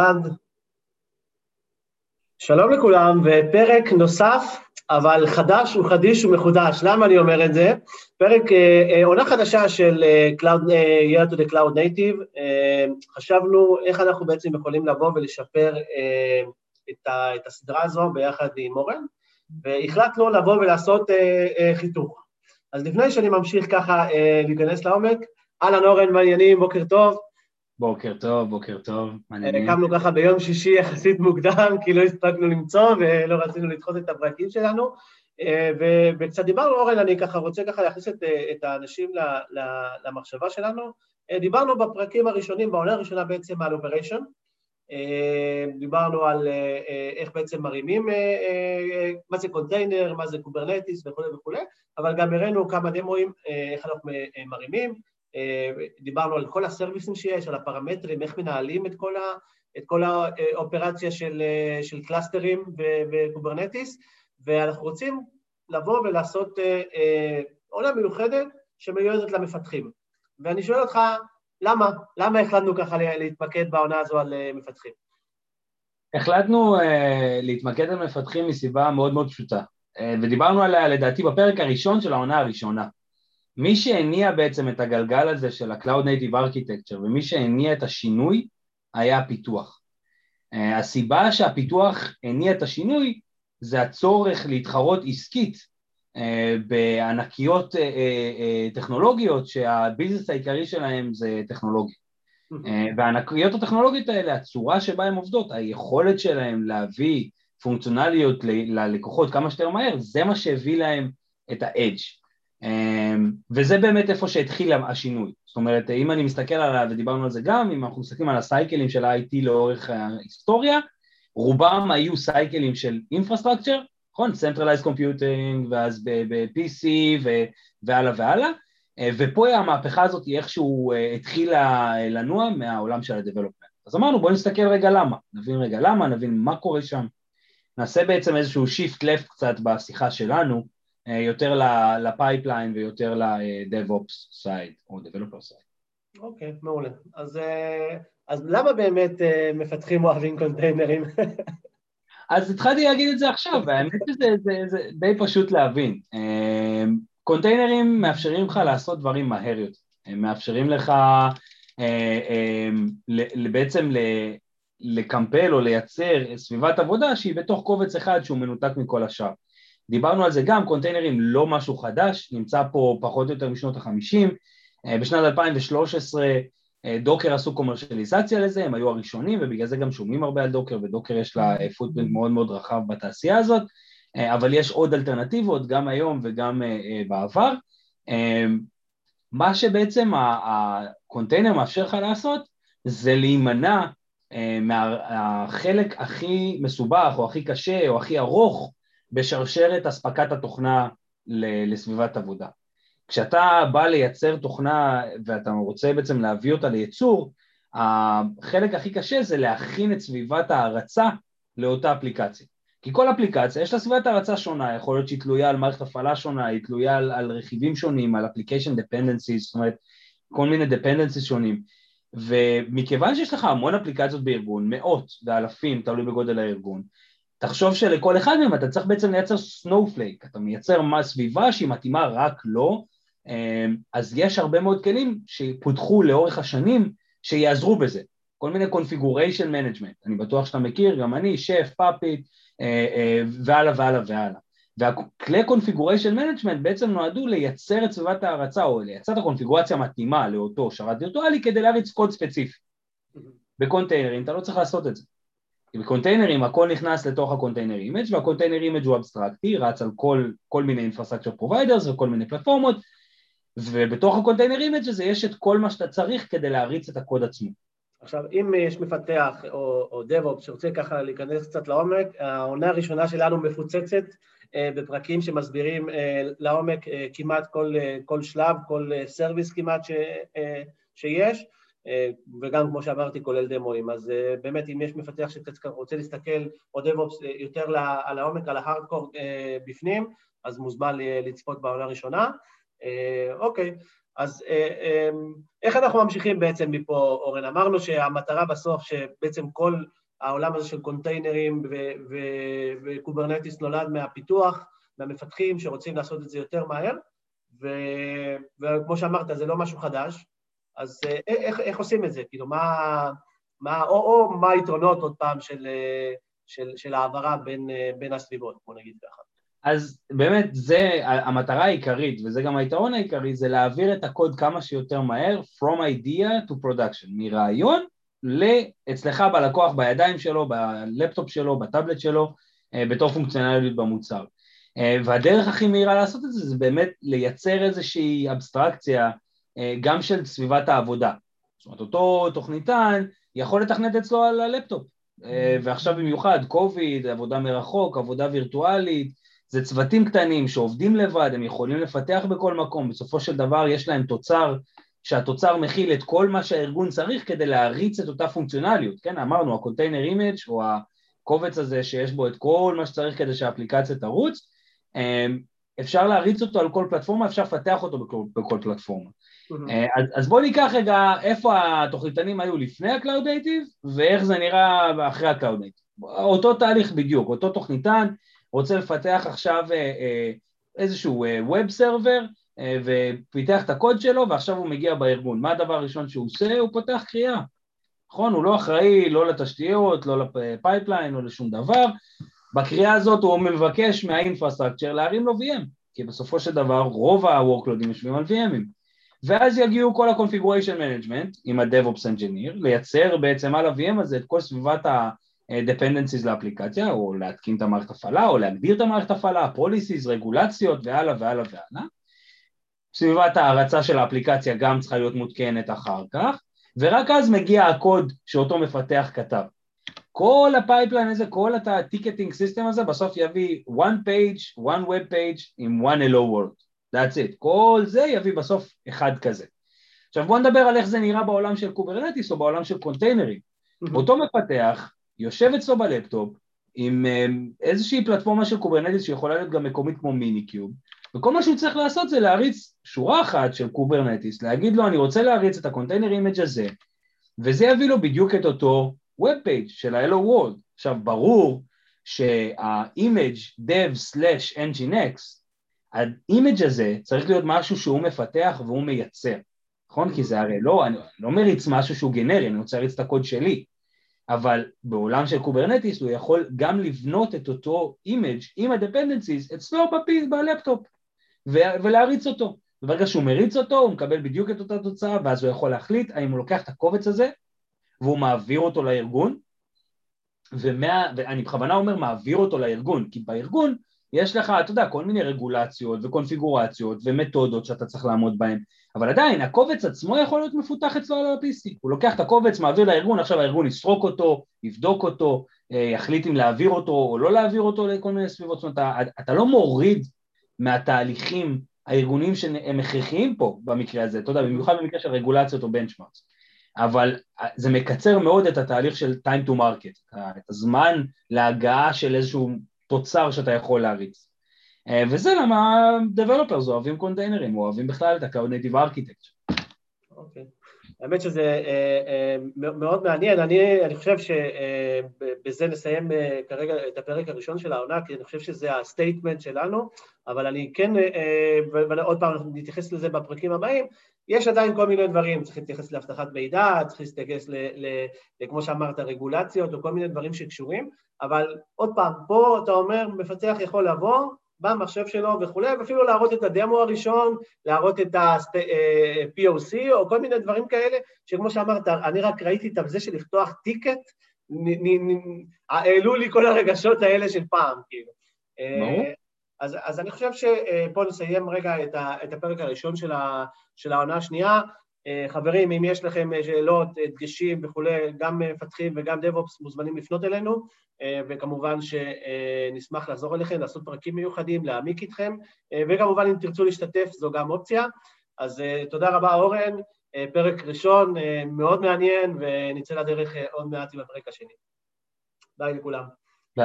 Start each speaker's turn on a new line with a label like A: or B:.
A: אחד. שלום לכולם, ופרק נוסף, אבל חדש וחדיש ומחודש. למה אני אומר את זה? פרק, אה, אה, עונה חדשה של אה, Cloud, Year to the Cloud Native. חשבנו איך אנחנו בעצם יכולים לבוא ולשפר את, ה, את הסדרה הזו ביחד עם אורן, והחלטנו לבוא ולעשות חיתוך. אז לפני שאני ממשיך ככה להיכנס לעומק, אהלן אורן, מה עניינים, בוקר טוב.
B: בוקר טוב, בוקר טוב, מה עניינים.
A: קמנו ככה ביום שישי יחסית מוקדם, כי לא הספקנו למצוא ולא רצינו לדחות את הפרקים שלנו. אה, וקצת דיברנו, אורן, אני ככה רוצה ככה להכניס את, את האנשים למחשבה שלנו. אה, דיברנו בפרקים הראשונים, בעונה הראשונה בעצם על operation. אה, דיברנו על איך בעצם מרימים, מה זה קונטיינר, מה זה Kubernetes וכולי וכולי, אבל גם הראינו כמה דמואים, איך אנחנו מרימים. אה, דיברנו על כל הסרוויסים שיש, על הפרמטרים, איך מנהלים את כל, ה, את כל האופרציה של, אה, של קלאסטרים ו Kubernetes, ואנחנו רוצים לבוא ולעשות אה, עונה מיוחדת שמיועדת למפתחים. ואני שואל אותך, למה? למה החלטנו ככה להתמקד בעונה הזו על מפתחים?
B: החלטנו uh, להתמקד על מפתחים מסיבה מאוד מאוד פשוטה, uh, ודיברנו עליה לדעתי בפרק הראשון של העונה הראשונה. מי שהניע בעצם את הגלגל הזה של ה-Cloud Native Architecture ומי שהניע את השינוי היה הפיתוח. אה, הסיבה שהפיתוח הניע את השינוי זה הצורך להתחרות עסקית אה, בענקיות אה, טכנולוגיות שהביזנס העיקרי שלהם זה טכנולוגיה. והענקיות הטכנולוגיות האלה, הצורה שבה הן עובדות, היכולת שלהן להביא פונקציונליות ללקוחות כמה שיותר מהר, זה מה שהביא להם את ה-edge. אמ, וזה באמת איפה שהתחיל השינוי. זאת אומרת, אם אני מסתכל עליו, ודיברנו על זה גם, אם אנחנו מסתכלים על הסייקלים של ה-IT לאורך ההיסטוריה, רובם היו סייקלים של אינפרסטרקצ'ר, נכון? Centralized Computing, ואז ב-PC והלאה והלאה, אה, ופה המהפכה הזאת היא איכשהו אה, התחילה לנוע מהעולם של ה-Development. אז אמרנו בואו נסתכל רגע למה, נבין רגע למה, נבין מה קורה שם, נעשה בעצם איזשהו shift left קצת בשיחה שלנו, אה, יותר ל pipeline ויותר ל-DevOps side או Developer side.
A: אוקיי, okay, מעולה. אז, אה, אז למה באמת אה, מפתחים אוהבים קונטיינרים?
B: אז התחלתי להגיד את זה עכשיו, והאמת שזה זה, זה די פשוט להבין. קונטיינרים מאפשרים לך לעשות דברים מהר יותר, הם מאפשרים לך בעצם לקמפל או לייצר סביבת עבודה שהיא בתוך קובץ אחד שהוא מנותק מכל השאר. דיברנו על זה גם, קונטיינרים לא משהו חדש, נמצא פה פחות או יותר משנות החמישים, אה, בשנת 2013 אה, דוקר עשו קומרשליזציה לזה, הם היו הראשונים ובגלל זה גם שומעים הרבה על דוקר ודוקר יש לה פוטפרינט אה, מאוד מאוד רחב בתעשייה הזאת, אבל יש עוד אלטרנטיבות גם היום וגם בעבר. מה שבעצם הקונטיינר מאפשר לך לעשות זה להימנע מהחלק הכי מסובך או הכי קשה או הכי ארוך בשרשרת אספקת התוכנה לסביבת עבודה. כשאתה בא לייצר תוכנה ואתה רוצה בעצם להביא אותה לייצור, החלק הכי קשה זה להכין את סביבת ההרצה לאותה אפליקציה. כי כל אפליקציה יש לה סביבת הרצה שונה, יכול להיות שהיא תלויה על מערכת הפעלה שונה, היא תלויה על, על רכיבים שונים, על application dependencies, זאת אומרת כל מיני dependencies שונים. ומכיוון שיש לך המון אפליקציות בארגון, מאות ואלפים, תלוי בגודל הארגון, תחשוב שלכל אחד מהם אתה צריך בעצם לייצר snowflake, אתה מייצר מה סביבה שהיא מתאימה רק לו, אמ, אז יש הרבה מאוד כלים שפותחו לאורך השנים שיעזרו בזה, כל מיני configuration management, אני בטוח שאתה מכיר, גם אני, Chef, Puppet, אה, אה, והלאה והלאה והלאה. והכלי configuration management בעצם נועדו לייצר את סביבת ההרצה או לייצר את הקונפיגורציה המתאימה לאותו שרת וירטואלי כדי להריץ קוד ספציפי. בקונטיינרים אתה לא צריך לעשות את זה. בקונטיינרים הכל נכנס לתוך ה container image וה container image הוא אבסטרקטי, רץ על כל, כל מיני infrastructure providers וכל מיני פלטפורמות ובתוך ה container image הזה יש את כל מה שאתה צריך כדי להריץ את הקוד עצמו.
A: עכשיו, אם יש מפתח או, או DevOps שרוצה ככה להיכנס קצת לעומק, העונה הראשונה שלנו מפוצצת אה, בפרקים שמסבירים אה, לעומק אה, כמעט כל, אה, כל שלב, כל אה, service כמעט ש, אה, שיש. אה, וגם כמו שאמרתי כולל דמואים, אז אה, באמת אם יש מפתח שקצת רוצה להסתכל או DevOps אה, יותר על העומק, על ההארדקור בפנים, אז מוזמן לצפות בעונה הראשונה. אוקיי, אז איך אנחנו ממשיכים בעצם מפה, אורן? אמרנו שהמטרה בסוף, שבעצם כל העולם הזה של קונטיינרים ו Kubernetes נולד מהפיתוח, מהמפתחים שרוצים לעשות את זה יותר מהר, וכמו שאמרת, זה לא משהו חדש, אז איך, איך עושים את זה? כאילו, מה, מה, או, או מה היתרונות, עוד פעם, של, של, של העברה בין, בין הסביבות, בוא נגיד ככה.
B: אז באמת, זה המטרה העיקרית, וזה גם היתרון העיקרי, זה להעביר את הקוד כמה שיותר מהר, From idea to production, מרעיון לאצלך בלקוח, בידיים שלו, בלפטופ שלו, בטאבלט שלו, אה, בתור פונקציונליות במוצר. אה, והדרך הכי מהירה לעשות את זה, זה באמת לייצר איזושהי אבסטרקציה אה, גם של סביבת העבודה. זאת אומרת, אותו תוכניתן יכול לתכנת אצלו על הלפטופ, ועכשיו במיוחד, קוביד, עבודה מרחוק, עבודה וירטואלית, זה צוותים קטנים שעובדים לבד, הם יכולים לפתח בכל מקום, בסופו של דבר יש להם תוצר, שהתוצר מכיל את כל מה שהארגון צריך כדי להריץ את אותה פונקציונליות, כן, אמרנו, ה container image או הקובץ הזה שיש בו את כל מה שצריך כדי שהאפליקציה תרוץ, אמ, אפשר להריץ אותו על כל פלטפורמה, אפשר לפתח אותו בכל, בכל פלטפורמה. Mm-hmm. אז, אז בואו ניקח רגע איפה התוכניתנים היו לפני ה-Cloud Native ואיך זה נראה אחרי ה-Cloud Native. אותו תהליך בדיוק, אותו תוכניתן, רוצה לפתח עכשיו אה, אה, איזשהו אה, server ופיתח את הקוד שלו ועכשיו הוא מגיע בארגון. מה הדבר הראשון שהוא עושה? הוא פותח קריאה. נכון? הוא לא אחראי לא לתשתיות, לא ל pipeline, לא לשום דבר. בקריאה הזאת הוא מבקש מה infrastructure להרים לו VM, כי בסופו של דבר רוב ה- workload ים יושבים על VM ים. ואז יגיעו כל ה-configuration management עם ה-DevOps engineer, לייצר בעצם על ה-VM הזה את כל סביבת ה... dependencies לאפליקציה, או להתקין את המערכת הפעלה, או להגדיר את המערכת הפעלה, policies, רגולציות, והלאה והלאה והלאה. סביבת ההרצה של האפליקציה גם צריכה להיות מותקנת אחר כך, ורק אז מגיע הקוד שאותו מפתח כתב. כל ה pipeline הזה, כל ה ticketing system הזה בסוף יביא one page, one web page עם one hello world. That's it. כל זה יביא בסוף אחד כזה. עכשיו בואו נדבר על איך זה נראה בעולם של Kubernetes או בעולם של קונטיינרים. אותו מפתח יושב אצלו בלפטופ עם אה, איזושהי פלטפורמה של Kubernetes שיכולה להיות גם מקומית כמו minikube וכל מה שהוא צריך לעשות זה להריץ שורה אחת של Kubernetes, להגיד לו אני רוצה להריץ את ה container image הזה וזה יביא לו בדיוק את אותו Web Page של ה-Hello World. עכשיו ברור שה-image dev/nginx, ה image הזה צריך להיות משהו שהוא מפתח והוא מייצר, נכון? כי זה הרי לא, אני לא מריץ משהו שהוא גנרי, אני רוצה להריץ את הקוד שלי. אבל בעולם של Kubernetes הוא יכול גם לבנות את אותו image עם ה-dependencies אצלו ב PC, בלפטופ ולהריץ אותו. וברגע שהוא מריץ אותו הוא מקבל בדיוק את אותה תוצאה ואז הוא יכול להחליט האם הוא לוקח את הקובץ הזה והוא מעביר אותו לארגון ומה, ואני בכוונה אומר מעביר אותו לארגון כי בארגון יש לך, אתה יודע, כל מיני רגולציות וקונפיגורציות ומתודות שאתה צריך לעמוד בהן. אבל עדיין הקובץ עצמו יכול להיות מפותח אצלו על ה-PC, הוא לוקח את הקובץ, מעביר לארגון, עכשיו הארגון יסרוק אותו, יבדוק אותו, אה, יחליט אם להעביר אותו או לא להעביר אותו לכל מיני סביבות, זאת אומרת, אתה, אתה לא מוריד מהתהליכים הארגונים שהם הכרחיים פה במקרה הזה, אתה יודע, במיוחד במקרה של רגולציות או בנצ'מארקס, אבל אה, זה מקצר מאוד את התהליך של time to market, את הזמן להגעה של איזשהו תוצר שאתה יכול להריץ. אה, וזה למה Developers אוהבים קונטיינרים, אוהבים בכלל את ה-Cloud Native Architecture.
A: האמת שזה אה, אה, מאוד מעניין, אני, אני חושב שבזה נסיים כרגע את הפרק הראשון של העונה, כי אני חושב שזה ה statement שלנו, אבל אני כן, ועוד פעם נתייחס לזה בפרקים הבאים, יש עדיין כל מיני דברים, צריך להתייחס לאבטחת מידע, צריך להתייחס, ל, ל, ל, כמו שאמרת, רגולציות או כל מיני דברים שקשורים, אבל עוד פעם, פה אתה אומר, מפתח יכול לבוא, במחשב שלו וכולי, ואפילו להראות את הדמו הראשון, להראות את ה-POC אה, או כל מיני דברים כאלה, שכמו שאמרת, אני רק ראיתי את זה של לפתוח טיקט, העלו לי כל הרגשות האלה של פעם, כאילו. אה, אז, אז אני חושב שפה נסיים רגע את, ה, את הפרק הראשון של, ה, של העונה השנייה. אה, חברים, אם יש לכם שאלות, דגשים וכולי, גם מפתחים וגם דב-אופס מוזמנים לפנות אלינו. אה, וכמובן שנשמח לעזור אליכם, לעשות פרקים מיוחדים, להעמיק איתכם, אה, וכמובן אם תרצו להשתתף זו גם אופציה. אז אה, תודה רבה אורן, פרק ראשון מאוד מעניין, ונצא לדרך עוד מעט עם הפרק השני. ביי לכולם.